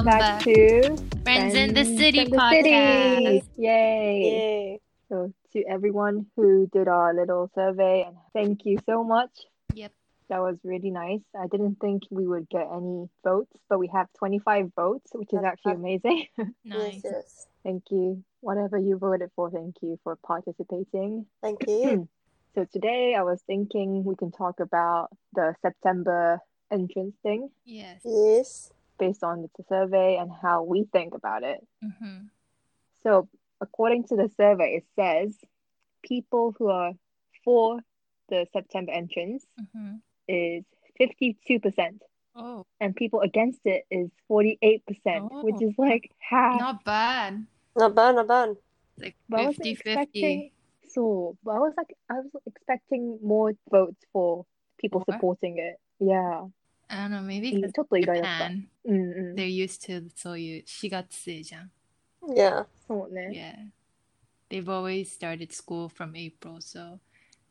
Welcome back to Friends in the City in the. City. Yay. Yay. So to everyone who did our little survey, and thank you so much. Yep. That was really nice. I didn't think we would get any votes, but we have 25 votes, which is actually amazing. Nice. Yes, yes. thank you. Whatever you voted for, thank you for participating. Thank you. So today I was thinking we can talk about the September entrance thing Yes. yes. Based on the survey and how we think about it. Mm-hmm. So, according to the survey, it says people who are for the September entrance Mm-hmm. is 52%, Oh, and people against it is 48%, which Oh. is like half. not bad. Not bad, not bad. Like But I wasn't 50 50. expecting so, but I was like, I was expecting more votes for people More? supporting it. Yeah. I don't know, maybe うん because ちょっと意外だった。 Japan, うんうん。 they're used to そういう4月生じゃん。 Yeah. そうね。 Yeah. They've always started school from April, so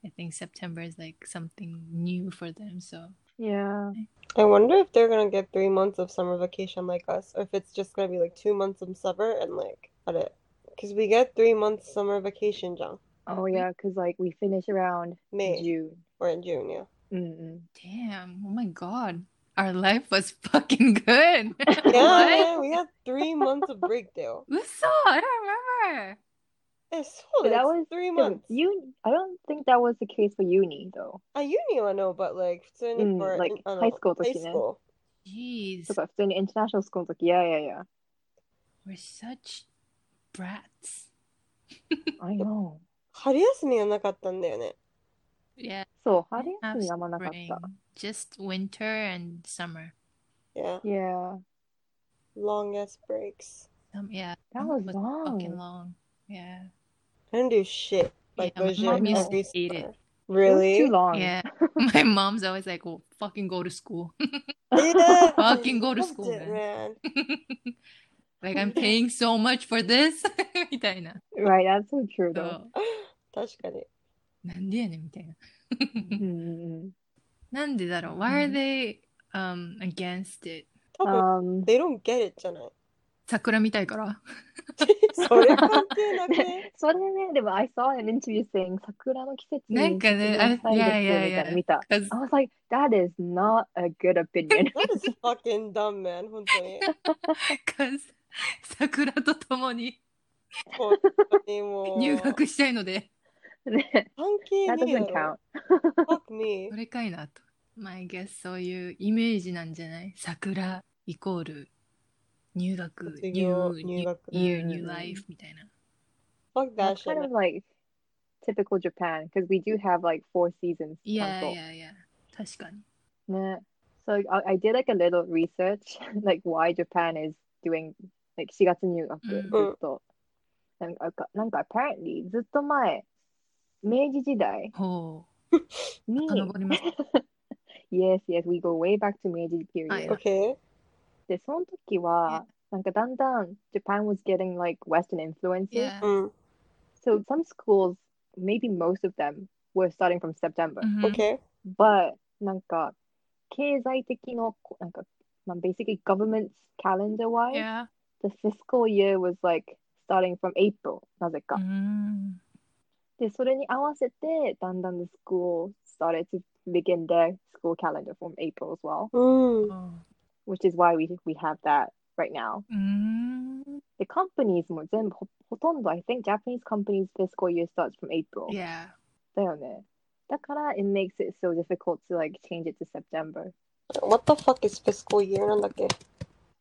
I think September is like something new for them. So Yeah. I wonder if they're gonna get three months of summer vacation like us, or if it's just gonna be like two months of summer and like at it. Because we get three months summer vacation, John. Oh yeah, because like we finish around May June. or in June, yeah. Mm-mm. damn, oh my god. Our life was fucking good. Yeah, what? man, we had three months of break though. Uso, I don't remember. It's But that it's was three Yeah, months. You, I don't think that was the case for uni though. At uni I know, but like 普通に Mm, for like in- あの high school の high 時ね。 school. Jeez. とか普通にインターナショナルスクールの時、yeah, yeah, We're such brats. yeah. I know. 春休みはなかったんだよね。 Yeah. そう、春 have 休みあんまなかっ spring, た。 just winter and summer. Yeah. Yeah, Longest breaks. Um, yeah, that summer was fucking long. long. Yeah, I didn't do shit. Like Yeah, my legit mom used every to hate it. summer. It was Really? too long. yeah. My mom's always like, "Well, fucking go to school." Yeah. Fucking go to Loved school, it, man. man. like I'm paying so much for this みたいな。 Right, that's so true そ though. う確かに。なんでやねんみたいな。うんうん なんでだろう ?Why are they um against it? 多分、うん。Um, they don't get it じゃない。桜見たいから。それ関係なくね。それね、でも I saw an interview saying 桜の季節になんかねあいやいやいやみたいなの見た。'Cause I was like, that is not a good opinion. That is fucking dumb, man. 本当に。'cause 桜と共に本当にもう。入学したいので、ね関係 that ねえ doesn't だ count. ろ。Fuck me. それかいなと。まあ、I guess そういうイメージなんじゃない桜イコール入学、卒業 new, 入学 year, うん new life みたいな。 Fuck that That's shit. kind man. of like typical Japan because we do have like four seasons. いやちゃんといやいや、確かに。ね。So like, I, I did like a little research, like why Japan is doing like 4月入学、うんずっと。なんか、なんか apparently ずっと前、 明治時代ほにう。遡ります。 Yes, yes, we go way back to 明治 period. はい Okay. で、その時は、なんかだんだん Japan was getting like Western influences. Yeah. うん。 So some schools, maybe most of them, were starting from September. うん Okay. But なんか経済的のなんか、まあ、basically government's calendar wise, Yeah. the fiscal year was like starting from April なぜか。うーん。 で、それに合わせてだんだん the school started to begin their school calendar from April as well, うん。 which is why we we have that right now. うーん。で、companies も全部ほほとんど I think Japanese companies fiscal year starts from April. Yeah. だよね。だから it makes it so difficult to like change it to September. What the fuck is fiscal year なんだっけ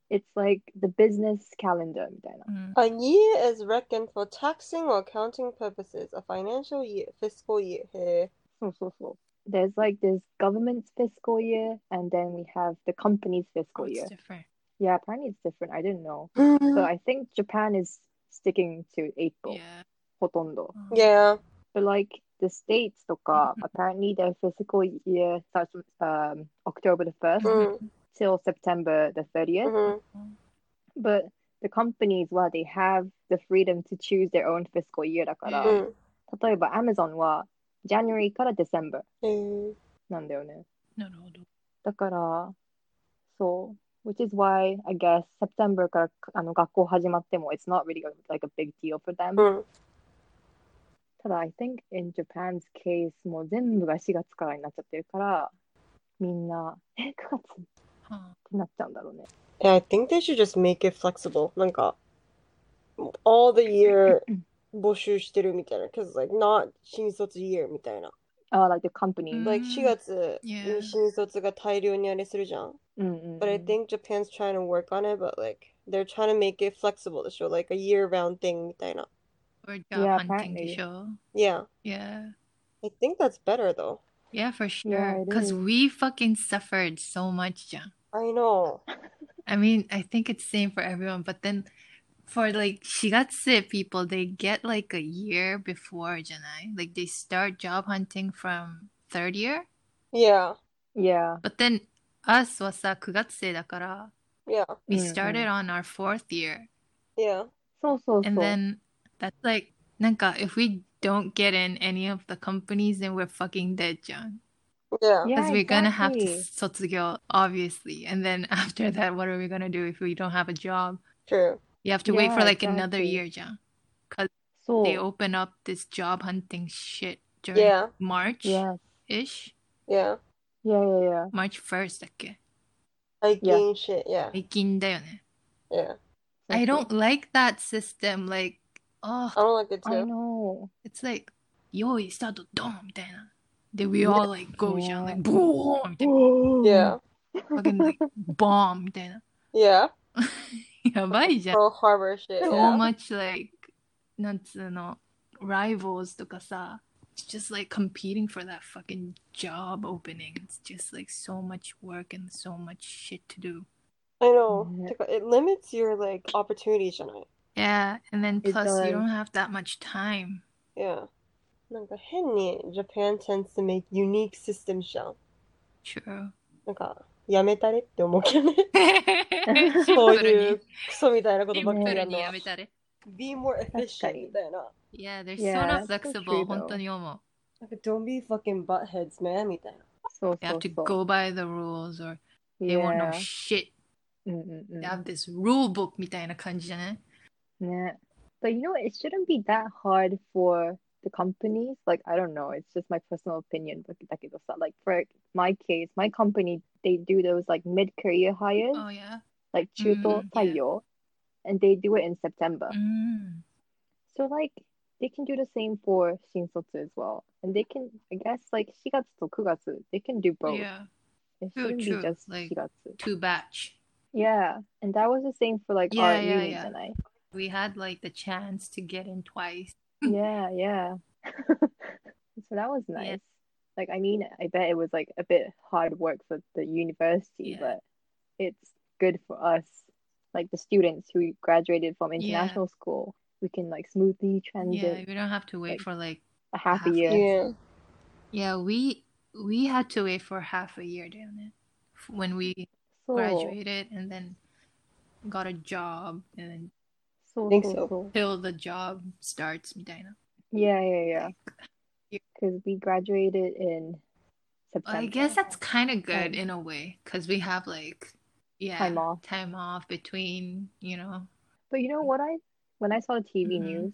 It's like the business calendar みたいな。うん。 A year is reckoned for taxing or accounting purposes. A financial year, fiscal year. へそうそうそう。There's like this government's fiscal year and then we have the company's Oh, fiscal it's year. different. Yeah, apparently it's different. I didn't know. え。 So I think Japan is sticking to April. Yeah. ほとんど。 Yeah. But like the States とか apparently their fiscal year starts from um, October the 1st うん till September the 30th. うん。 But the companies, well, they have the freedom to choose their own fiscal year だから、うん。例えば Amazon は January から December へーなんだよね。なるほど。だから、そう。 which is why I guess September からあの学校始まっても it's not really like a big deal for them、うん。ただ I think in Japan's case もう全部が4月からになっちゃってるからみんなえ9月 っはてなっちゃうんだろうね Yeah, I think they should just make it flexible. なんか、all the year 募集してるみたいな。Cause like not 新卒 year みたいな。あ、uh, like the company、うん Like 4月 Yeah. に新卒が大量にあれするじゃん。うんうんうん But I think Japan's trying to work on it, but like they're trying to make it flexible でしょ Like a year-round thing みたいな。 or job Yeah, hunting apparently. でしょ Yeah, Yeah. I think that's better though. Yeah, for Yeah, sure. it Because is. we fucking suffered so much, じゃん。 I know. I mean, I think it's same for everyone, but then for like 4月生 people, they get like a year before じゃない Like they start job hunting from third year, Yeah, Yeah but then us はさ9月生だから、 yeah, we うんうん started on our fourth year. yeah. そうそうそう And then that's like なんか if we don't get in any of the companies, then we're fucking dead, じ ゃん。 Yeah. Yeah, Because we're gonna have to exactly. 卒業, obviously. And then after that, what are we gonna do if we don't have a job? True. You have to wait for Yeah, like another exactly. year, じゃん。そう They open up this job hunting shit during Yeah, March-ish? Yes yeah. Yeah yeah yeah March 1st だっけ Hiking shit, yeah, 最近だよね。 yeah. I don't like that system. Like, oh, I don't like it I too. know it's like, 用意スタートドンみたいな。 で、we all like go じゃん。 Yeah. like, ボーンみたいな。 Yeah, fucking like, bomb みたいな。 yeah. やばいじゃん。 Pearl Harbor shit. so Yeah. much like なんつうの rivals とかさ it's just like competing for that fucking job opening it's just like so much work and so much shit to do I know. Yeah. てか It limits your like opportunities じゃない yeah and then It plus you does. don't have that much time Yeah. なんか変に Japan tends to make unique systems じゃん。 true なんかやめたれって思うけどね。シンそうプルにいうクソみたいなことシばっンプルにかりやるのは。やめたれ Be more 確か efficient にみたいな。 yeah they're Yeah, so not that's so flexible true, though. 本当に思うなんか Don't be fucking buttheads, man みたいな。そう you そ have う to そう go by the rules or they won't know Yeah shit うんうんうん they have this rule book みたいな感じじゃないね But you know what? It shouldn't be that hard for the companies like i don't know it's just my personal opinion but like for my case my company they do those like mid-career hires oh yeah like chuto mm, taiyo yeah. and they do it in september mm. so like they can do the same for shinsotsu as well and they can i guess like shigatsu to kugatsu they can do both yeah it should true, be just like shigatsu. two batch yeah and that was the same for like yeah, our yeah, yeah. and i we had like the chance to get in twice yeah, yeah. so that was nice. Yeah. Like, I mean, I bet it was like a bit hard work for the university, Yeah. but it's good for us, like the students who graduated from international school. We can like smoothly Yeah, we don't have to wait like- for like a half, half a a year. Yeah. yeah, we we had to wait for half a year down it when we So, graduated and then got a job and then so, Think so, so. so. till the job starts みたいな。 Yeah, yeah, yeah. Yeah. Because we graduated in September. I guess that's kind of good Um, in a way because we have like yeah Time off. time off between you know But you know what I when I saw the TV Mhm. news,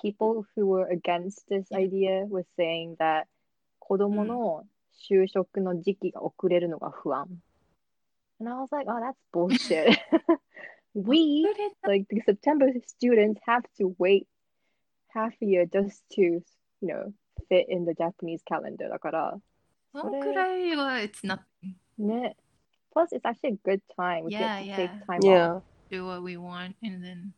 people who were against this Yeah. idea was saying that 子供の就職の時期が遅れるのが不安. And I was like, oh, that's bullshit. we, like the September students, have to wait half a year just to, you know, fit in the Japanese calendar. だから、そのくらいは it's nothing. ね。Plus, it's actually a good time. We Yeah, get to take yeah. time off. Yeah. do what we want and then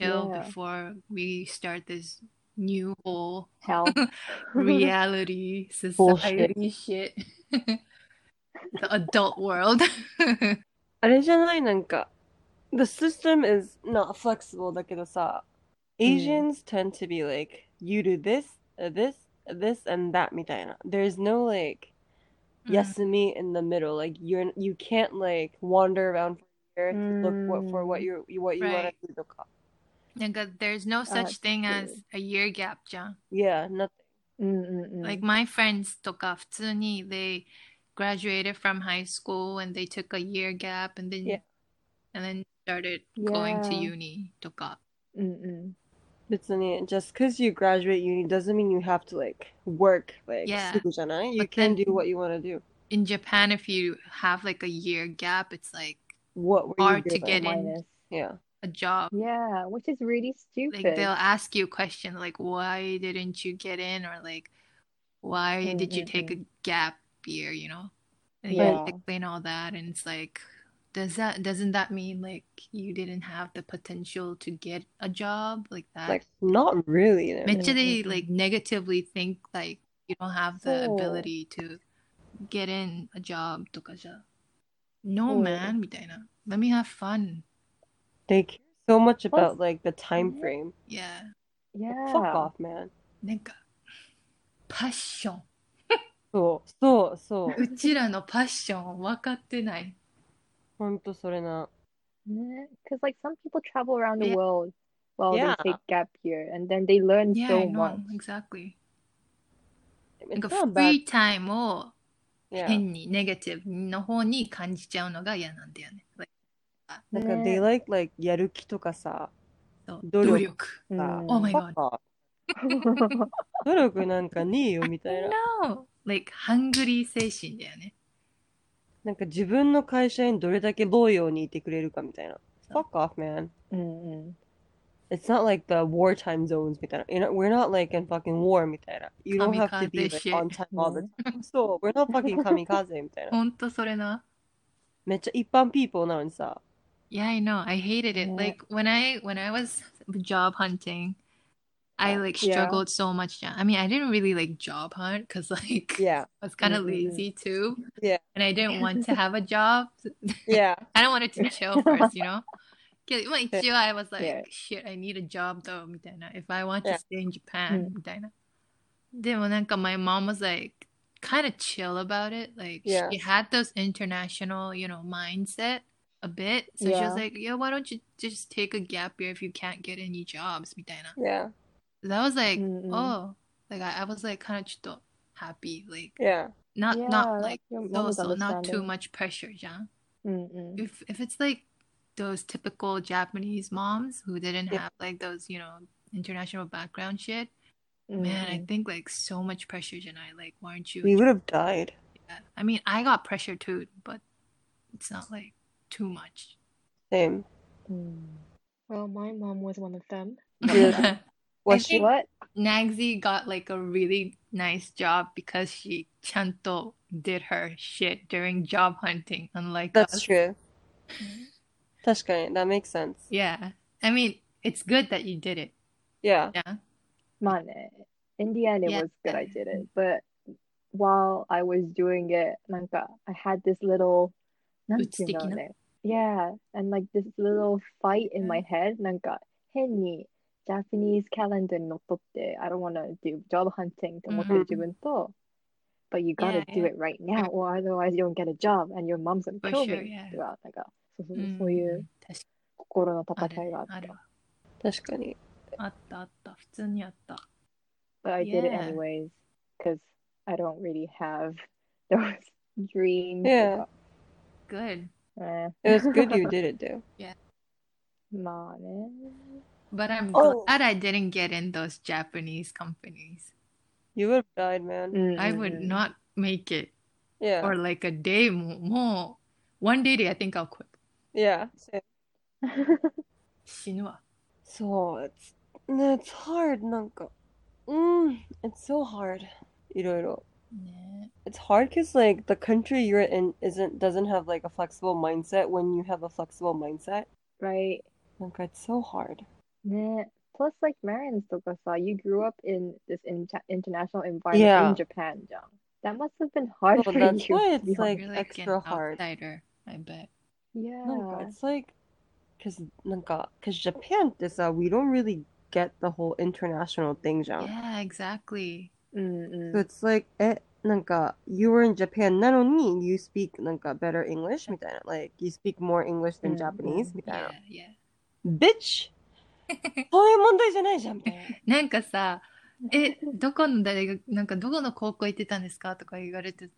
chill Yeah. before we start this new whole Hell. reality society shit. the adult world. あれじゃないなんか The system is not flexible だけどさ Asians tend to be like you do this, uh, this, uh, this and that みたいな There's no like Mm. yasumi in the middle like you're you can't like wander around for a year to look what, for what you what you want Right. to do とか Like, uh, there's no such that's thing true. as a year gap じゃん Yeah nothing うんうんうん。 Like my friends とか普通に they graduated from high school and they took a year gap and then Yeah. and then started going to Yeah. uni とか。うんうん。別に just because you graduate uni doesn't mean you have to like work like Yeah. すぐじゃない You But can then- do what you want to do. In Japan, if you have like a year gap, it's like What were you Hard to doing? get in. Minus. Yeah. a job. Yeah, which is really stupid. Like they'll ask you a question like, why didn't you get in? Or like, why did you take a gap year, you know? And you Yeah. explain all that and it's like, does that doesn't that mean like you didn't have the potential to get a job like that? Like not really. though. めっちゃ they Mm-mm. like negatively think like you don't have the そう ability to get in a job とかじゃ No そう man みたいな Let me have fun They care so much Plus- about like the time Yeah. frame. Yeah yeah. Fuck off, man. なんかパッションそうそうそう。うちらのパッション分かってない ほんとそれな。Because like some people travel around the world while Yeah. they take gap year and then they learn Yeah so much. exactly なん It's か not フリ bad. ータイムを Yeah. 変にネガティブの方に感じちゃうのが嫌なんだよね Like なんか they like like やる気とかさ。努力努力うんさ Oh my off 努力なんかねえよみたいな。No Like ハングリー精神だよねなんか自分の会社にどれだけロイヤルにいてくれるかみたいな。Fuck off, man. うんうん It's not like the wartime zones みたいな。You know, we're not like in fucking war みたいな。You don't have to be like on time all the time. そう、we're not fucking kamikaze みたいな。ほんとそれなめっちゃ一般 people なのにさ。Yeah, I know. I hated it. Like when I when I was job hunting, I like Yeah. struggled so much. I mean, I didn't really like job hunt because like Yeah, I was kind of Mm, mm, mm. lazy too. Yeah. And I didn't want to have a job. yeah. I don't want it to chill first, you know. けどまあ一応 I was like, Yeah. shit, I need a job though, みたいな。If I want to Yeah. stay in Japan, うんみたいな。でもなんか my mom was like kind of chill about it. Like Yeah. she had those international, you know, mindset a bit. So she Yeah. was like, yeah, why don't you just take a gap year if you can't get any jobs, みたいな。 Yeah. That was like, うんうん oh, like I, I was like kind of ちょっと happy, like Yeah. not Yeah, not like your mom so was so not too understanding. much pressure, じゃん。うんうん。 if if it's like those typical Japanese moms who didn't Yeah. have like those, you know, international background shit, うんうん man, I think like so much pressure, Janai. Like, why aren't you? We would have died. Yeah. I mean, I got pressure too, but it's not like too much. Same. うん。 Well, my mom was one of them. Yeah. Was she what? Nagzi got like a really nice job because she chanto did her shit during job hunting, unlike That's us. true. Mm-hmm. That's good. That makes sense. Yeah. I mean, it's good that you did it. Yeah. Yeah. Mane. In the end, it yeah. was good I did it. But while I was doing it, nanka, I had this little. Yeah. And like this little fight in mm-hmm. my head. Nanka, 変に なんか、変に Japanese calendar にのっとって、I don't wanna do job hunting って思ってる自分と、But you gotta Yeah, do yeah. it right now, or otherwise you don't get a job and your mom's gonna For kill sure, me. yeah. とか、なんか、そうそううんそういう確か心のある戦いがあったある。確かに。あったあった。普通にあった。 But I did it Yeah. anyways because I don't really have those dreams. Yeah. Good. Eh, It was good you did it, though. まあね。 But I'm Oh. glad I didn't get in those Japanese companies. You would have died, man. うんうんうん I would not make it. Yeah. Or like a day ももう one day で I think I'll quit. Yeah. Same. 死ぬわ。 So it's it's hard なんか mm, it's so hard いろいろね It's hard because like the country you're in isn't doesn't have like a flexible mindset when you have a flexible mindset right. なんか it's so hard ね。Plus, like Marins とかさ、you grew up in this in international environment Yeah. in Japan じゃん。That must have been hard So for that's you. why to be it's like You're like extra an hard outsider, I bet. Yeah. なんか it's like because なんか because Japan ってさ we don't really get the whole international thing じゃん Yeah, exactly. うんう So ん。 it's like えなんか you were in Japan なのに you speak なんか better English みたいな like you speak more English than うん Japanese みたい Yeah, な yeah. bitch そういう問題じゃないじゃんみたいななんかさ、え、どこの大学、なんかどこの高校行ってたんですかとか言われて、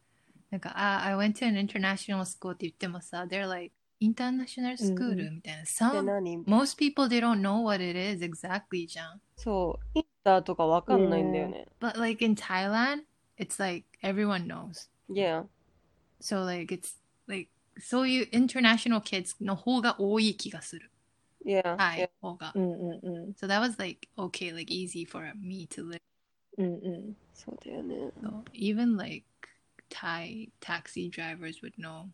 なんか、あ、I went to an international school って言ってもさ、they're like, international school うんうみたいな。で Some, 何 most people, they don't know what it is exactly じゃん。そう、インターとかわかんないんだよね。But like in Thailand, it's like everyone knows. Yeah. So like it's like, そういう international kids の方が多い気がする。Yeah. はい、 yeah. 方が。うんうんうん。 So that was like, okay, like easy for me to live. うんうん。そうだよね。 So even like Thai taxi drivers would know.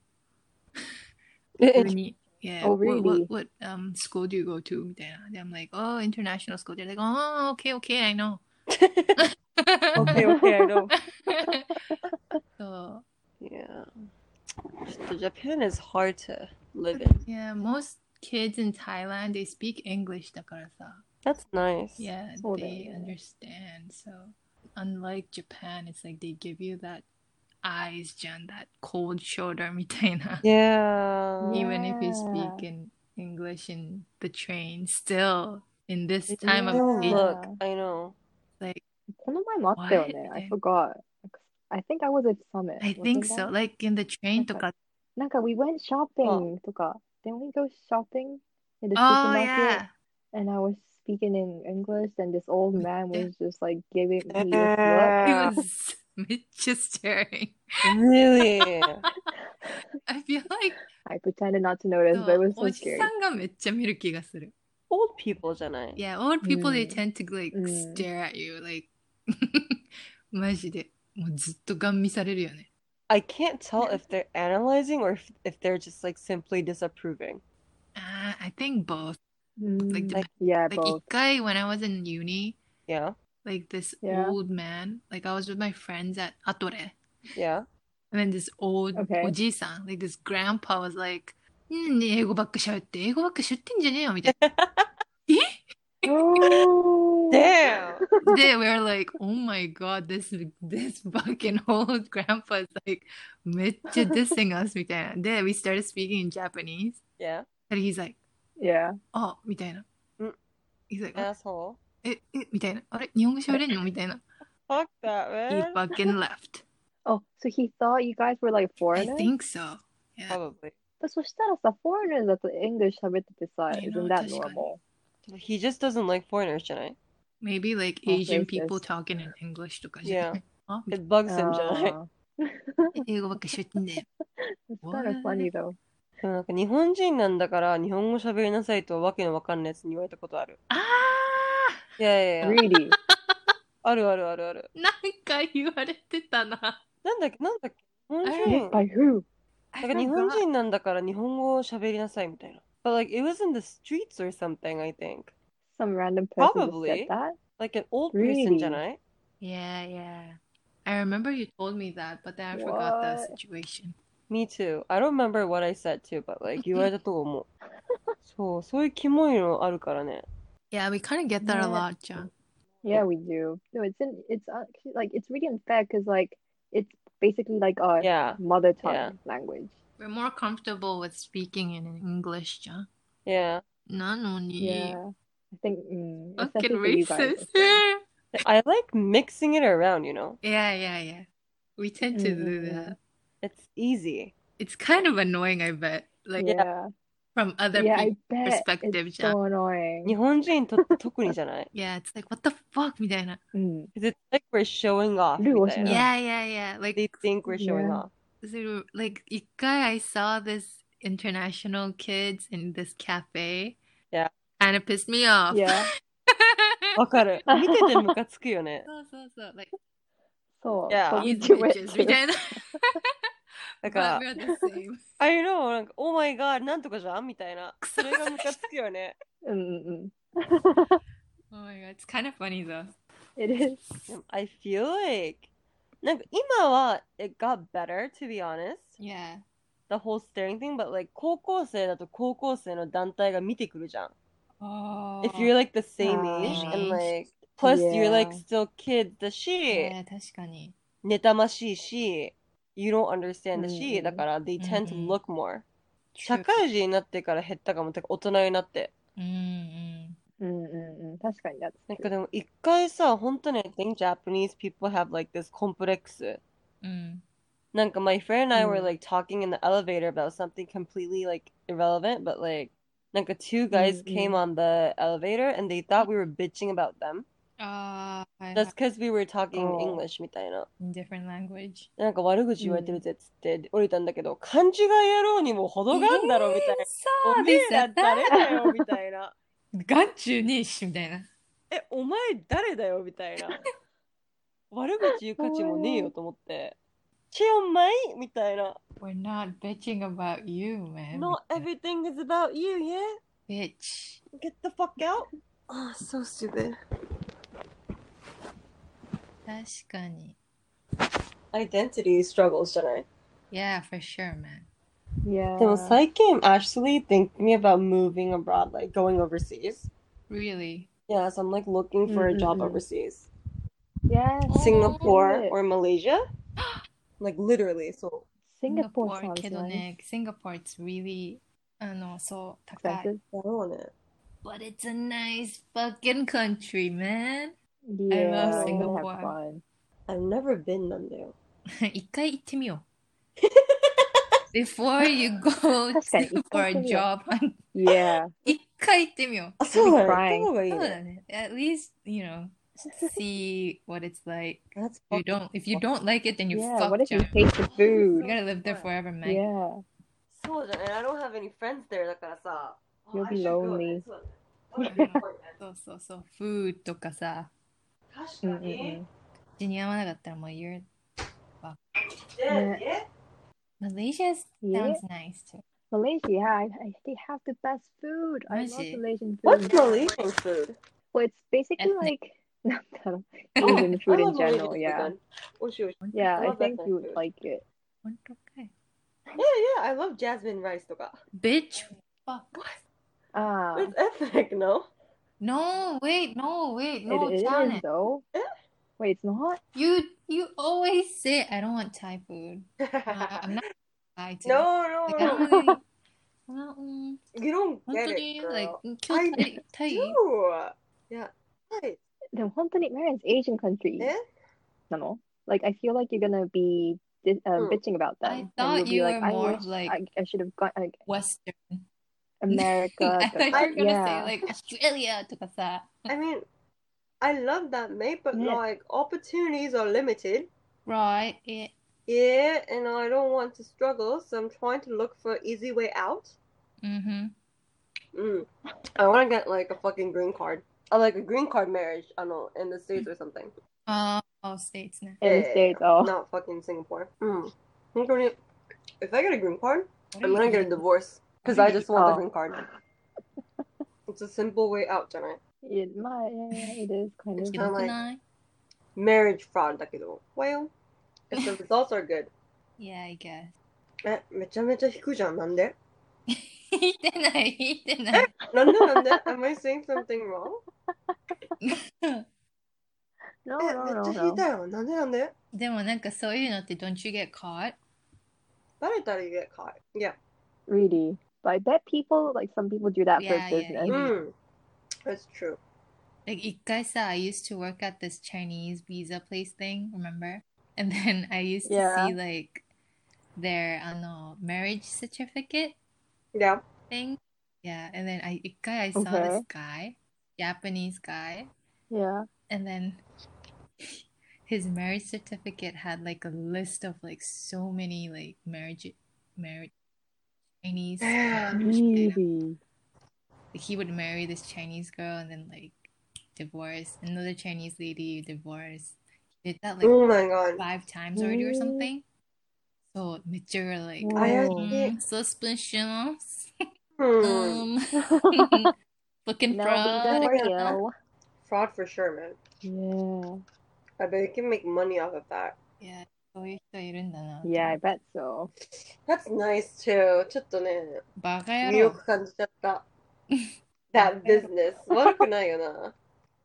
え、普通に Yeah, Oh, what, really? what, what um, school do you go to? みたいな。で、I'm like, oh, international school. They're like, oh, okay, okay, I know. okay, okay, I know. so, Yeah. ちょっと Japan is hard to live in. yeah, most kids in Thailand, they speak English だからさ。 That's nice. Yeah, そうだよ they ね understand. So, unlike Japan, it's like they give you that eyes, じゃん、that cold shoulder みたいな。 Yeah. Even if you Yeah. speak in English in the train, still in this It time of doesn't age, look, I know. like この前もあったよね。 What? I forgot. I think I was at Summit. I think wasn't so. I? Like in the train とか。なんか we went shopping とか。 Didn't we go shopping in the Oh supermarket? yeah. And I was speaking in English, and this old man Yeah. was just like giving me this look. He Yeah. was just staring. Really? I feel like I pretended not to notice, but it was お so じ scary. さんがめっちゃ見る気がする。 Old people じゃない Yeah, old people they うん tend to like うん stare at you like マジでもうずっとガン見されるよね。 I can't tell if they're analyzing or if, if they're just like simply disapproving. Uh, I think both. Mm, Like, Like- yeah, Like both. 一回 when I was in uni, Yeah. like this Yeah. old man, like I was with my friends at Atore, Yeah. and then this old Okay. おじいさん、like this grandpa was like, うん、英語ばっか喋って、英語ばっか喋ってんじゃねえよみたいな。 Oh. Damn. they were like, oh my god, this this fucking old grandpa is like めっちゃ dissing us みたいな。で、we started speaking in Japanese. Yeah. And he's like, Yeah. あ、みたいなうん。 He's like, Asshole. え、え、みたいな。あれ日本語喋れんのみたいな。 Fuck that, He man. fucking left. Oh, so he thought you guys were like I foreigners? think so. Yeah. Probably. そしたらさ、foreigners だと English 喋っててさ、 I know, isn't that 確かに normal? He just doesn't like foreigners じゃない Maybe like Oh, Asian racist. people talking in English とかじゃない。あ、みたい It bugs him じゃない Ah, な 英語ばっか喋ってんだよ。It's kind of funny though. でもなんか日本人なんだから日本語喋りなさいとわけのわかんないやつに言われたことある。あいやいやいや。Really? あるあるあるある。ーなんか言われてたな。なんだっけなんだっけ日本人。By who? なんか日本人なんだから日本語を喋りなさいみたいな。But like it was in the streets or something, I think. Some random person just Probably. said that? Like an old Really? person じゃない Yeah, yeah. I remember you told me that, but then I forgot the What? situation. Me too. I don't remember what I said too, but like 言われたと思う。そう、そういうキモいのあるからね。 Yeah, we kind of get that a Yeah. lot, John. Yeah, we do. No, it's in, it's actually like, it's really unfair because like, it's basically like our Yeah, mother tongue Yeah. language. We're more comfortable with speaking in English, John. yeah. なのに、 Yeah. I think, mm, fucking especially for you guys. I racist. think. I like mixing it around, you know? yeah, yeah, yeah. We tend to do Mm, mm, that. It's easy. It's kind of annoying, I bet. Like Yeah. from other Yeah, people's I bet. perspective, It's じゃん so annoying. 日本人にとって特にじゃない Yeah, it's like, what the fuck? みたいな。 Mm. Because it's like we're showing off ルーをみたいな。しな Yeah, yeah, yeah. Like, They think we're showing Yeah. off. so, like, 一回 I saw this international kids in this cafe. Yeah. And it pissed me off. Yeah. わかる。見ててムカつくよね。そうそうそう。Like, So, Yeah. so we these do it bitches み too. たいな。だか But ら、 we're the same. I know, なんか、Oh my god, なんとかじゃんみたいな。それがムカつくよね。 Mm-mm. Oh my god, it's kind of funny though. It is. でも I feel like, なんか今は、it got better, to be honest. Yeah. The whole staring thing, but like, 高校生だと高校生の団体が見てくるじゃん。Oh. If you're like the same Ah. age, and like, plus you're like still kids だし、Yeah, 確かに。妬ましいし、you don't understand だうんし、だから they tend to look more. 社会人になってから減ったかも。てか大人になって。うんうん。Mm-mm-mm. 確かに that's なん true. かでも一回さ、本当に I think Japanese people have like this complex うん。 なんか my friend and I were Mm. like talking in the elevator about something completely like irrelevant, but like なんか two guys Mm, came on the elevator and they thought we were bitching about them ああ、はい、 just because we were talking Oh. English みたいな。 in different language. なんか悪口言われてるぜっつって降りたんだけど、勘違い野郎にも程があんだろみたいな。そうおめえらでした。誰だよみたいな。 眼中ねえし、みたいな。え、お前誰だよみたいな。悪口言う価値もねえよと思って。チェお前みたいな。We're not bitching about you, man. Not everything is about you, yeah? Bitch. Get the fuck out. Oh, so stupid. 確かに。Identity struggles じゃない Yeah, for sure, man. Yeah. でも最近 I'm actually thinking about moving abroad, like going overseas. Really? Yeah, so I'm like looking for a job Mm-mm-mm. overseas. Yes. Singapore Oh. or Malaysia? Like literally, so Singapore シンガポール sounds けど nice. ね、シンガポール it's really あの、そう、高い。 Expensive. だろうね。 But it's a nice fucking country, man. Yeah. love I'm gonna have Singapore. fun. I've never been なんだよ。一回行ってみよう。 Before you go 確かに to 一 for 回 a 行ってみよ job hunt う Yeah. 一回行ってみよう。あ、そうだね。 crying. 行った方がいいね。そうだね。At least, you know, see what it's like. That's If you don't, if you don't like it, then you Yeah. fucked What if you China. hate the You food? gotta live there forever, man. Yeah. そうじゃね。I don't have any friends there だからさ。 You'll Oh, be I should go lonely. ねそうだね Oh, そうそうそう。food とかさ、確うんうんかに。うん。口に合わなかったらもう you're... でね Malaysia sounds yeah. nice too. Malaysia, I, I, they have the best food. Malaysia. I love Malaysian food. What's Malaysian food? Well, it's basically Ethnic. like Indian food in general. Yeah, food yeah. I, I think you would food. like it. Yeah, yeah, I love jasmine rice. Bitch, fuck. What? Ah, uh, it's ethnic, no? No, wait, no, wait, no, it though. Wait, it's not. You you always say I don't want Thai food. Uh, I'm not Thai. Today. No, no, like, no. You don't get it, girl. Like, I Thai, Thai. do. Yeah. Thai. The where is Asian country? Eh? No, like I feel like you're gonna be uh, hmm. bitching about that. I thought you like, were I more like I, I should have got like, Western America. I thought you were gonna yeah. say like Australia. I mean, I love that, mate, but yeah. like opportunities are limited. Right. Yeah. Yeah, and I don't want to struggle, so I'm trying to look for easy way out. Mm-hmm. Mm. I want to get like a fucking green card, or like a green card marriage. I don't know in the states or something. Uh, states now. In the states, oh, not fucking Singapore. Mm. If I get a green card, I'm gonna get a divorce because I just want oh. the green card. it's a simple way out, Jenna. It might, yeah, it is kind of. ひどくない Marriage fraud だけど。Well, if the results are good. Yeah, I guess. え、めちゃめちゃ引くじゃん。なんで引いてない、引いてない。なんでなんで ?Am I saying something wrong? No, え、 no, めっ no, ちゃ引い no. たよ。なんでなんででもなんかそういうのって don't you get caught? バレたら you get caught. Yeah. Really. But I bet people, like some people do that Yeah, for yeah, business. ううん。 that's true. Like ikasa, I used to work at this Chinese visa place thing, remember? And then I used to yeah. see like their ano, marriage certificate yeah. thing. Yeah. And then I Ikkai I saw okay. this guy, Japanese guy. Yeah. And then his marriage certificate had like a list of like so many like marriage marriage Chinese. Yeah, like, he would marry this Chinese girl and then like divorce another Chinese lady divorce he did that like Oh my god. five times already or Really? something so めっちゃ like Whoa. 怪しい。 um, suspicious うん。 um looking no, fraud be Fraud. careful. Fraud for sure, man. Yeah. I bet you can make money off of that. yeah そういう人いるんだな Yeah, I bet so. That's nice too. ちょっとね、バカ野魅郎力感じちゃった。 That business. 悪くないよな。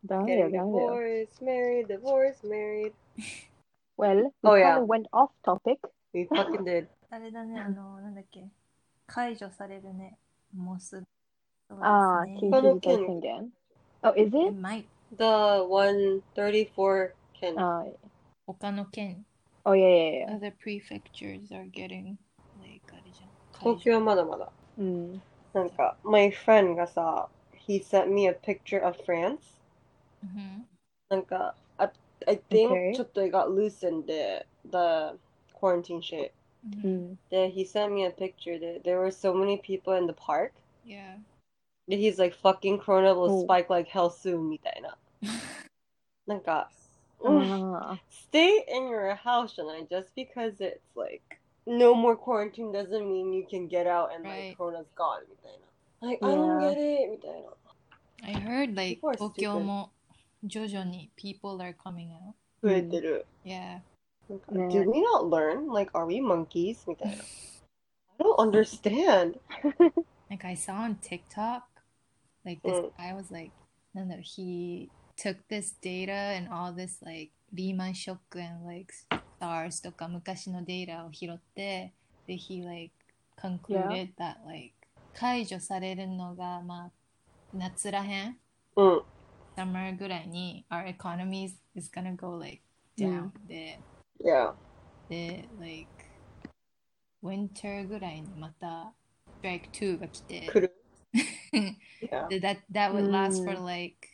ダメよ、 Getting ダメよ。 divorced, married, divorced, married. Well, we Oh, kind yeah. of went off topic. We fucking did. あれだね、あの、なんだっけ、解除されるね、もうすぐ。そうああ、ですね緊急事態宣言。Oh, is It it? might The 134 can. あ他の県。 Oh yeah, yeah, yeah. Other prefectures are getting like あれじゃん。東京はまだまだ。 Mm. なんか、my friend がさ、he sent me a picture of France. うんなんか、I, I think Okay. ちょっと it got loosened the, the quarantine shit. うん Mm. Then he sent me a picture that there were so many people in the park Yeah. that he's like fucking corona will Oh. spike like hell soon みたいな。なんか、うん Ah. stay in your house じゃない just because it's like no more quarantine doesn't mean you can get out and right. like Corona's gone. Like yeah. I don't get it. I heard like Tokyo mo jojoni people are coming out. Mm. Yeah. yeah. Did we not learn? Like, are we monkeys? I don't understand. like I saw on TikTok, like this mm. guy was like, no, no, he took this data and all this like Lehman shock and like SARS とか昔のデータを拾って、で、he like concluded that like 解除されるのがまあ夏らへん、うん。 summer ぐらいに our economy is- is gonna go like down、で、 Yeah. で、like winter ぐらいにまた strike 2が来て、来る Yeah. that that would last for Mm. like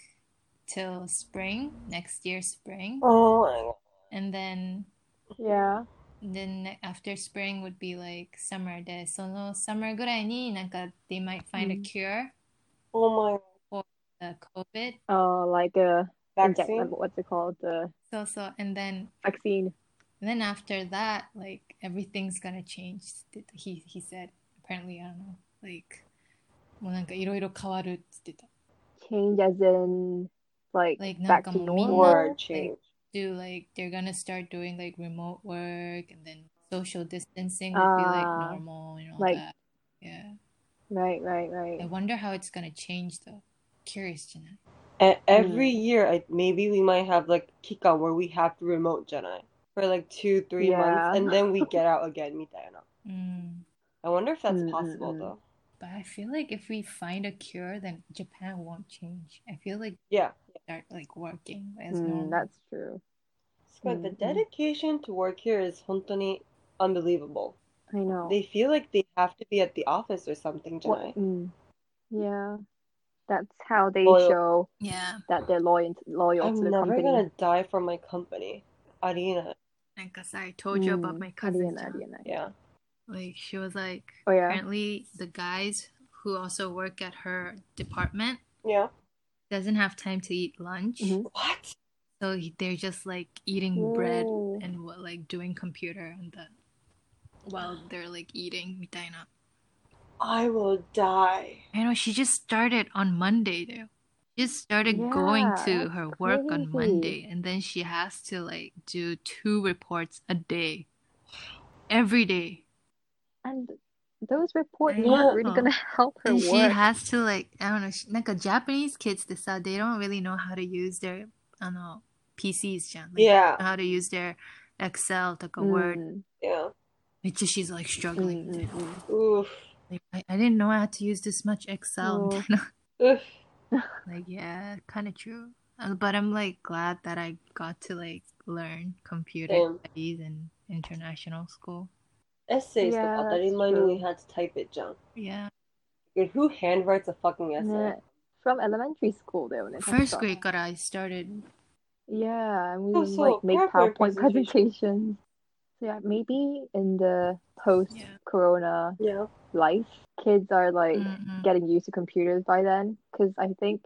till spring next year spring Oh my god. and then Yeah. then after spring would be like summer でその summer ぐらいになんか they might find a Mm. cure Oh my the COVID Oh, like a inject- vaccine. what's it called? The so so and then vaccine. and then after that like everything's gonna change he he said apparently I don't know like もうなんかいろいろ変わるって言ってた Change as in like, Like, back なんか to もうみんな normal. Or change. do like they're gonna start doing like remote work and then social distancing will be like ah, normal and all like that. Yeah. right, right, right. I wonder how it's gonna change though. Curious, Jenna. Every hmm. year, I, maybe we might have like Kika where we have to remote Jenna, for like two, three Yeah. months, and then we get out again, Mitayana. Mm. I wonder if that's Mm, mm possible mm. though. But I feel like if we find a cure, then Japan won't change. I feel like yeah, start like working as mm. That's true. But mm-hmm. the dedication to work here is honestly unbelievable. I know. They feel like they have to be at the office or something tonight. Mm. Yeah. That's how they loyal. show yeah. that they're loyal, loyal I'm to the company. I'm never going to die for my company. Arena. Because I told you mm. about my cousin. Arena, Arena. Yeah. Like she was like Oh yeah. apparently the guys who also work at her department Yeah. doesn't have time to eat lunch. Mhm. What? So he- they're just like eating bread Whoa. and what like doing computer and that while they're like eating みたいな. I will die. I know she just started on Monday though. She just started going Yeah, to that's her work on crazy. Monday and then she has to like do two reports a day. Every day. And those reports Yeah. aren't really gonna help her And she work. has to like I don't know, she- なんか Japanese kids ってさ they don't really know how to use their あの PCs じゃん。Like, Yeah. how to use their Excel とか Word Mm, Yeah. めっちゃ she's like うん struggling うんうん Oof. Like, I, I didn't know I had to use this much Excel. Oh. Oof. like, yeah, kind of true. Uh, But I'm like glad that I got to like learn computer Same. studies in international school. essays yeah, I didn't mind we had to type it, John. Yeah. Dude, who handwrites a fucking essay? Yeah. From elementary school, though. First grade, got I started. Yeah, and we oh, so like make PowerPoint presentation. presentations. So yeah, maybe in the post-corona yeah. life, kids are like mm-hmm. getting used to computers by then. Because I think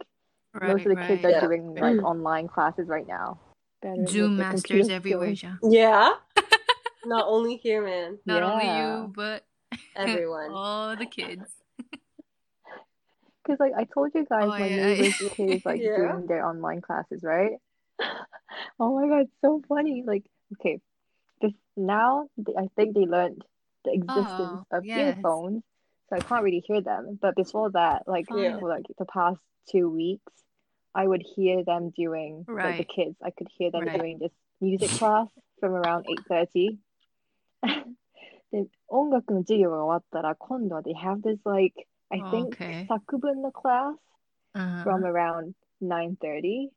right, most of the right. kids are doing like online classes right now. Better Zoom masters everywhere, yeah. Yeah. Not only here, man. Not only you, but Everyone. all the kids. Because like I told you guys, Oh, my yeah, neighbor's yeah. kid is like Yeah. doing their online classes, right? oh my god, so funny. Like, okay, this now th- I think they learned the existence Oh, of yes. earphones, so I can't really hear them. But before that, like Yeah. for like the past two weeks, I would hear them doing like the kids. I could hear them Right. doing this music class from around eight thirty. で音楽の授業が終わったら今度は they have this like I think Okay. 作文の class Uh-huh. from around 9:30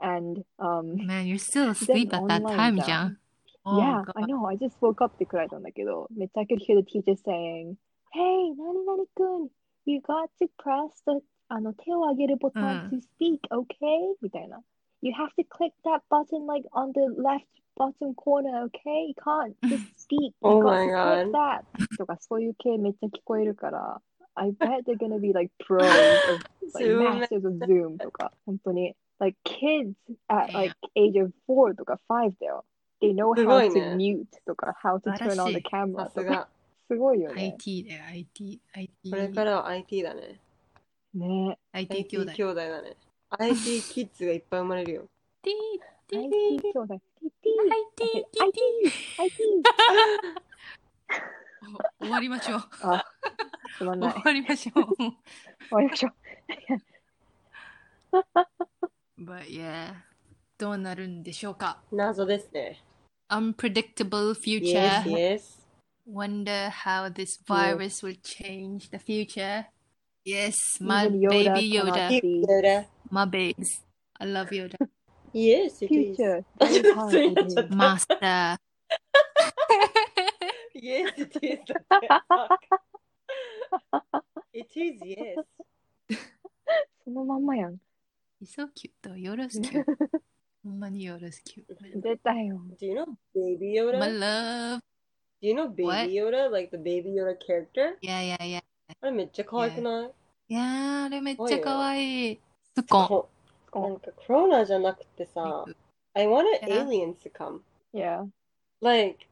and um Man, you're still asleep at that online time, じゃん John. Oh, yeah, God. I know. I just woke up ってくらいなんだけど、めっちゃ I could hear the teacher saying, Hey, 何々くん、you got to press the あの手を挙げるボタンうん to speak, okay? みたいな。You have to click that button like on the left bottom corner, okay? You can't just speak. You Oh my God. that. とかそういう系めっちゃ聞こえるから、I bet they're gonna be like pros of like masters of Zoom とか、本当に。Like kids at like age of four とか five だよ。They know how い to ね mute とか、how to turn on し the い camera とか。が。すごいよね。IT だよ、IT。IT。これからは IT だね。ね IT 兄 IT 弟。兄弟だね。IT キッズがいっぱい生まれるよ。ティー IT 兄弟。IT! IT! IT! お終わりましょう。あ、つまんない。終わりましょう。終わりましょう。 But yeah. どうなるんでしょうか謎ですね。 Unpredictable future. Yes, yes. Wonder how this virus will change the future. Yes, my Even Yoda baby cannot Yoda. see Yoda. My babes. I love Yoda. Yes, it is. future. あ Very ちょっとになっちゃっ.た。Master. Yes, it is. だって Fuck. It is, yes. そのまんまやん。He's so cute though. Yoda's cute. ほんまに Yoda's cute. man. 出たよ。Do you know Baby Yoda? My love. Do you know Baby What? Yoda? Like the Baby Yoda character? Yeah, yeah, yeah. あれめっちゃ可愛くないいやー、あれめっちゃ可愛い。スコン。こなんかコロナじゃなくてさ、I wanted Yeah. aliens to come. Yeah. Like,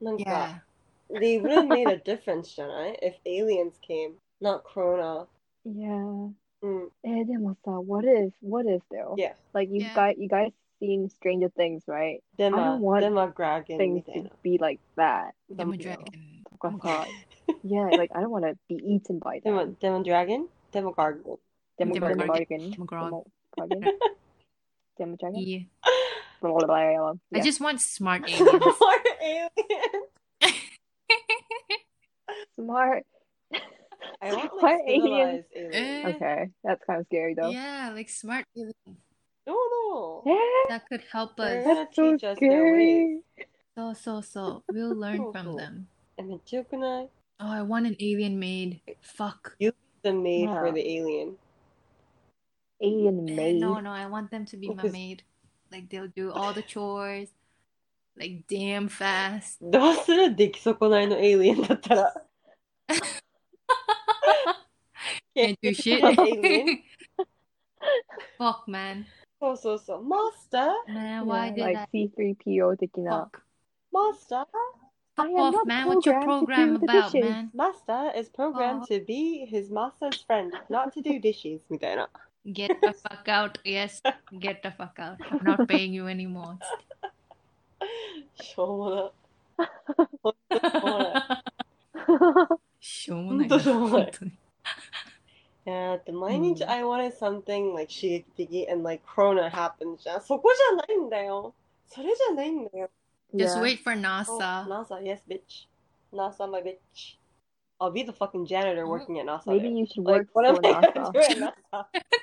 なんか、 Yeah. they would have made a difference じゃない ?If aliens came, not corona. Yeah. うん。えー、でもさ、what if, what if though? Yeah. Like you Yeah. guys, you guys seen Stranger Things, right? デマ I don't、want デマグラゲン Things みたい to な。 be like that. でも you ドラ know, ゴン。とかさ、yeah, like I don't want to be eaten by デマ them. デマドラゲンデマガーゲン。 Demo Demogorgon. Demogorgon. recording. Can we check? Yeah. Blah, blah, blah, yeah. I just want smart aliens. smart aliens. smart. I want like, smart aliens. aliens. Uh, okay, that's kind of scary though. Yeah, like smart aliens. No, no. Yeah. That could help us. That's so scary. So, so, so. We'll learn so from cool. them. Oh, I want an alien maid. Fuck. You the maid yeah. for the alien Alien Eh, maid. No, no, I want them to be my Because- maid. Like they'll do all the chores, like damn fast. どうする出来損ないのエイリエンだったら。 Can't do shit. Alien. Fuck, man. そうそうそう。マスター Man, Yeah, why did like I? C3PO 的な。 Fuck. マスター I am off, not man. What's your programmed program to do the about, dishes. man? Master is programmed Oh. to be his master's friend, not to do dishes. みたいな。 Get the fuck out. Yes, get the fuck out. I'm not paying you anymore. しょうもな。本当にしょうもない。しょうもないな。ほんとしょうもない本当にいやーだって毎日うん I wanted something like 刺激的 and like Corona happened じゃん。そこじゃないんだよ。それじゃないんだよ。 Just Yeah. wait for Oh, NASA. NASA, yes, bitch. NASA, my bitch. I'll be the fucking janitor Oh. working at NASA. Maybe there. you should Like, work what for am I gonna NASA.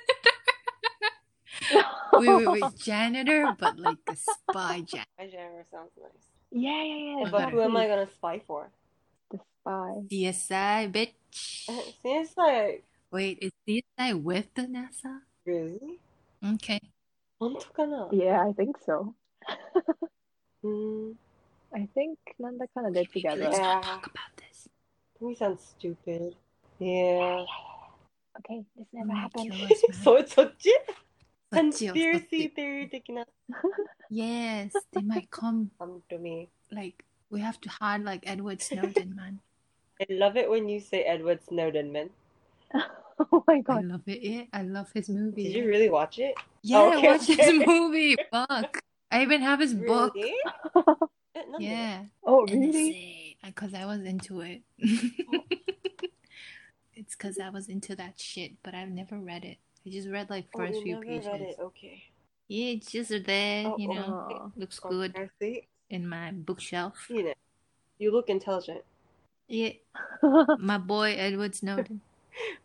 wait, wait, wait, janitor, but like a spy janitor. Spy janitor sounds nice. Yeah, yeah, yeah. But who am I gonna spy for? The spy. CSI, bitch. CSI. Wait, is CSI with the NASA? Really? Okay. Yeah, I think so. Hmm. I think Nanda kind of did together. Let's yeah. talk about this. We sound stupid. Yeah. yeah. Okay, this never happened. so it's legit conspiracy theory yes they might come come to me. like we have to hide like edward snowden man. I love it when you say edward snowden man. Oh my god. I love it yeah, i love his movie did you really watch it? Yeah okay, i watched okay. his movie. Fuck. I even have his really? book. Yeah. Oh really? because i was into it. Oh. It's because i was into that shit but i've never read it. I just read like oh, first oh, few pages. Okay. Yeah, it's just there, oh, you know. Uh-uh. Oh, looks good in my bookshelf. You know, you look intelligent. Yeah. my boy Edward Snowden.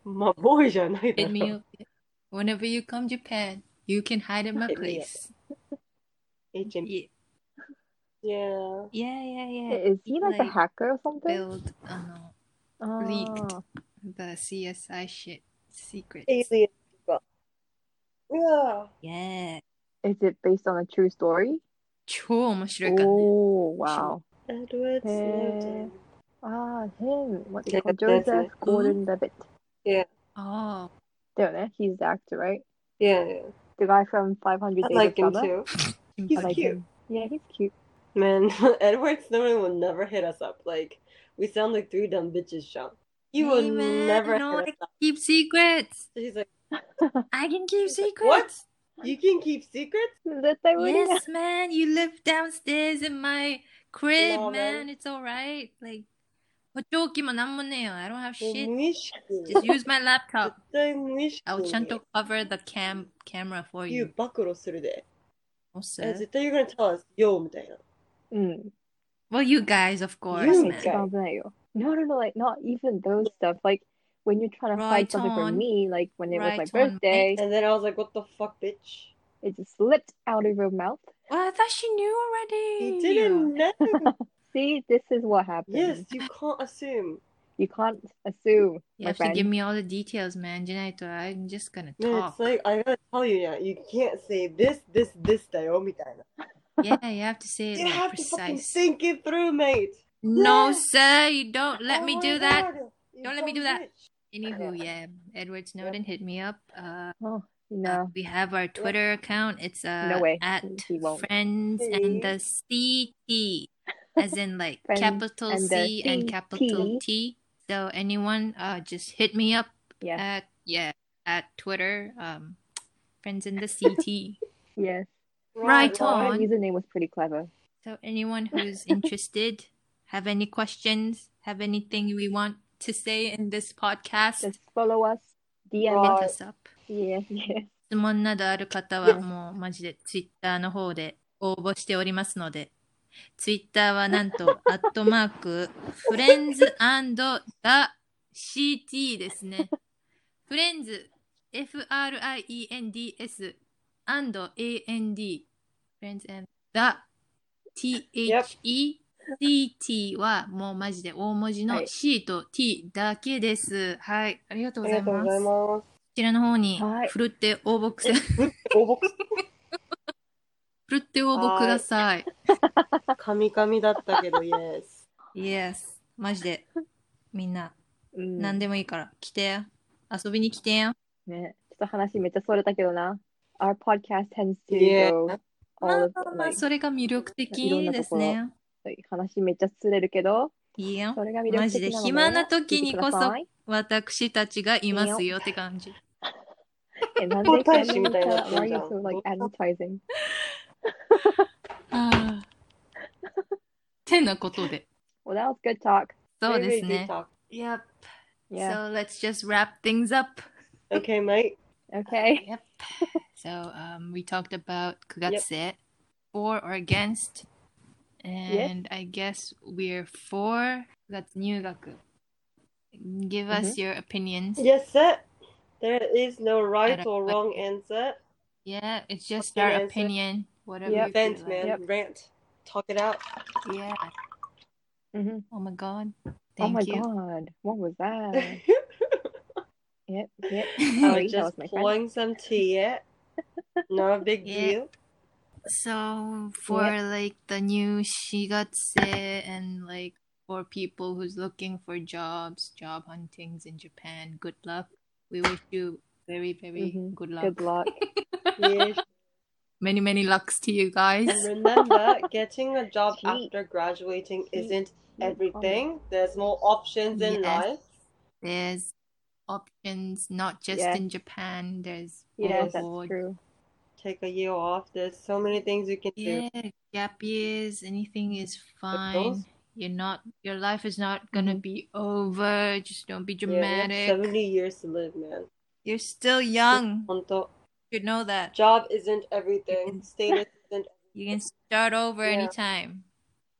my boy, John. Hit me up. Whenever you come Japan, you can hide at my place. place. Agent. Yeah. Yeah. Yeah, yeah, yeah. Is he like, like a hacker or something? Build, uh, oh. leaked ah. the CSI shit secrets. Alien うわ Yeah. Is it based on a true story? 超面白いからね。 Oh, wow. エドワード・スノーデへ ン。 Ah, him. What do Yeah, you call that's Joseph it. Gordon-Levitt. ああ。 There, ne? He's the actor, right? Yeah, yeah. The guy from 500 I Days like of him Summer. too. I He's like cute. him. Yeah, he's cute. Man, Edward Snowden will never hit us up. Like, we sound like three dumb bitches, Sean. He will Hey, man, never no, hit us up. Keep secrets. He's like, I can keep secrets. what? You can keep secrets? 絶対無理だ。 Yes, man. You live downstairs in my crib, No, man. man. It's alright. Like, 補聴器もなんもねえよ。I don't have もう shit. 無意識。 Just use my laptop. 絶対無意識 I'll にちゃんと cover the cam camera for 言 you. う暴露するで。おっすえ絶対 you're gonna tell us, yo, みたいな。うん。 Well, you guys, of course, You man. guys. 一番危ないよ。No, no, no, like, not even those stuff. Like, when you're trying to right something for me, like when it right was my on. birthday. And then I was like, what the fuck, bitch? It just slipped out of your mouth. Well, I thought she knew already. You didn't know. See, this is what happens. Yes, you can't assume. You can't assume. You have friend. to give me all the details, man. Janaito, I'm just gonna talk. No, it's like I gotta tell you now. You can't say this, this, this, Naomi. Yeah, you have to say it. You like, have precise. to fucking think it through, mate. No, sir, you don't let oh me do God. that. You don't let me do bitch. that bitch. Anywho, yeah, Edward Snowden hit me up. Uh, Oh, uh, no. we have our Twitter account. It's uh No way. at He won't. friends and the CT, as in like capital and C and capital T. So anyone, uh, just hit me up Yeah. at yeah at Twitter. Um, friends in the CT. Yes. Right Well, on. my username was pretty clever. So anyone who's interested, have any questions, have anything we want to say in this podcast, Just follow us. DM hit us. up. Yes, yes. 質問などある方はもうマジでツイッターの方で応募しておりますので、ツイッターはなんと、アットマーク、フレンズ &the.ct ですね。フレンズ、F-R-I-E-N-D-S and A-N-D、フレンズ and the T-H-E-C-T はもうマジで大文字のはい C と T だけです。はい。ありがとうございありがとうございます。ます。こちらの方にはいふるって応募くせ、応募ふるって応募ください。カミカミだったけど、イエス。Yes。マジで。みんな、うん何でもいいから、来てや。遊びに来てや。ね、ちょっと話めっちゃそれたけどな。Our podcast tends to Yeah. go あ of まあまあ、like, それが魅力的ですね。話めっちゃ釣れるけど、いいよそ。れが魅力的なのマジで暇な時にこそ私たちがいますよって感じ。え、なんで皇太子みたいにな Why ん are じ you so like advertising? てなことで。Well, that was good talk. そうです good ね。talk. Yep. Yeah. So let's just wrap things up. Okay, mate. Okay. Yep. So um, we talked about 9月生 for or against. And yes. I guess we're for that's 入学. Give mm-hmm. us your opinions. Yes, sir. There is no right or wrong answer. Yeah, it's just our opinion. Whatever. Yeah, vent, like. man. Yep. Rant. Talk it out. Yeah. Mm-hmm. Oh my god. Oh Thank oh my you. god. What was that? yep, yep. was just my pouring some tea. Yeah. Not a big yeah. deal. So for like the new shigatse and like for people who's looking for jobs, job huntings in Japan, good luck. We wish you very, very Mhm. good luck. Good luck. Yes. Many, many lucks to you guys. And remember, getting a job after graduating isn't everything. There's more options in Yes. life. There's options not just Yeah. in Japan. There's Yes, that's true. Take a year off. There's so many things you can do. Yeah, gap years, anything is fine. You're not. Your life is not gonna be over. Just don't be dramatic. Yeah, you have dramatic. 70 years to live, man. You're still young. You know that. Job isn't everything. Status isn't You can start over Yeah. anytime.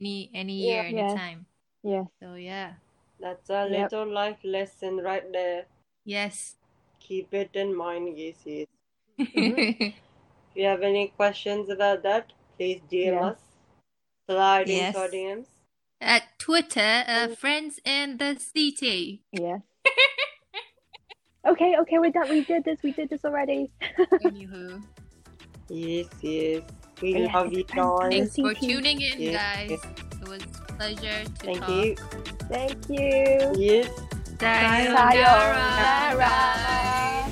Any any year, Yeah. Yeah. anytime. Yes. So yeah. That's a Yep. little life lesson right there. Yes. Keep it in mind, yes. Mhm. If you have any questions about that, please DM Yeah. us. Slide Yes. into our DMs. At Twitter, uh, friends in the city. Yes. okay, okay, we're done. We did this. We did this already. Anywho, Yes, yes. We Yes, love you guys. thanks for tuning in, Yes, guys. yes. It was a pleasure to Thank talk. you. Thank you. Yes. Sayonara. Sayonara.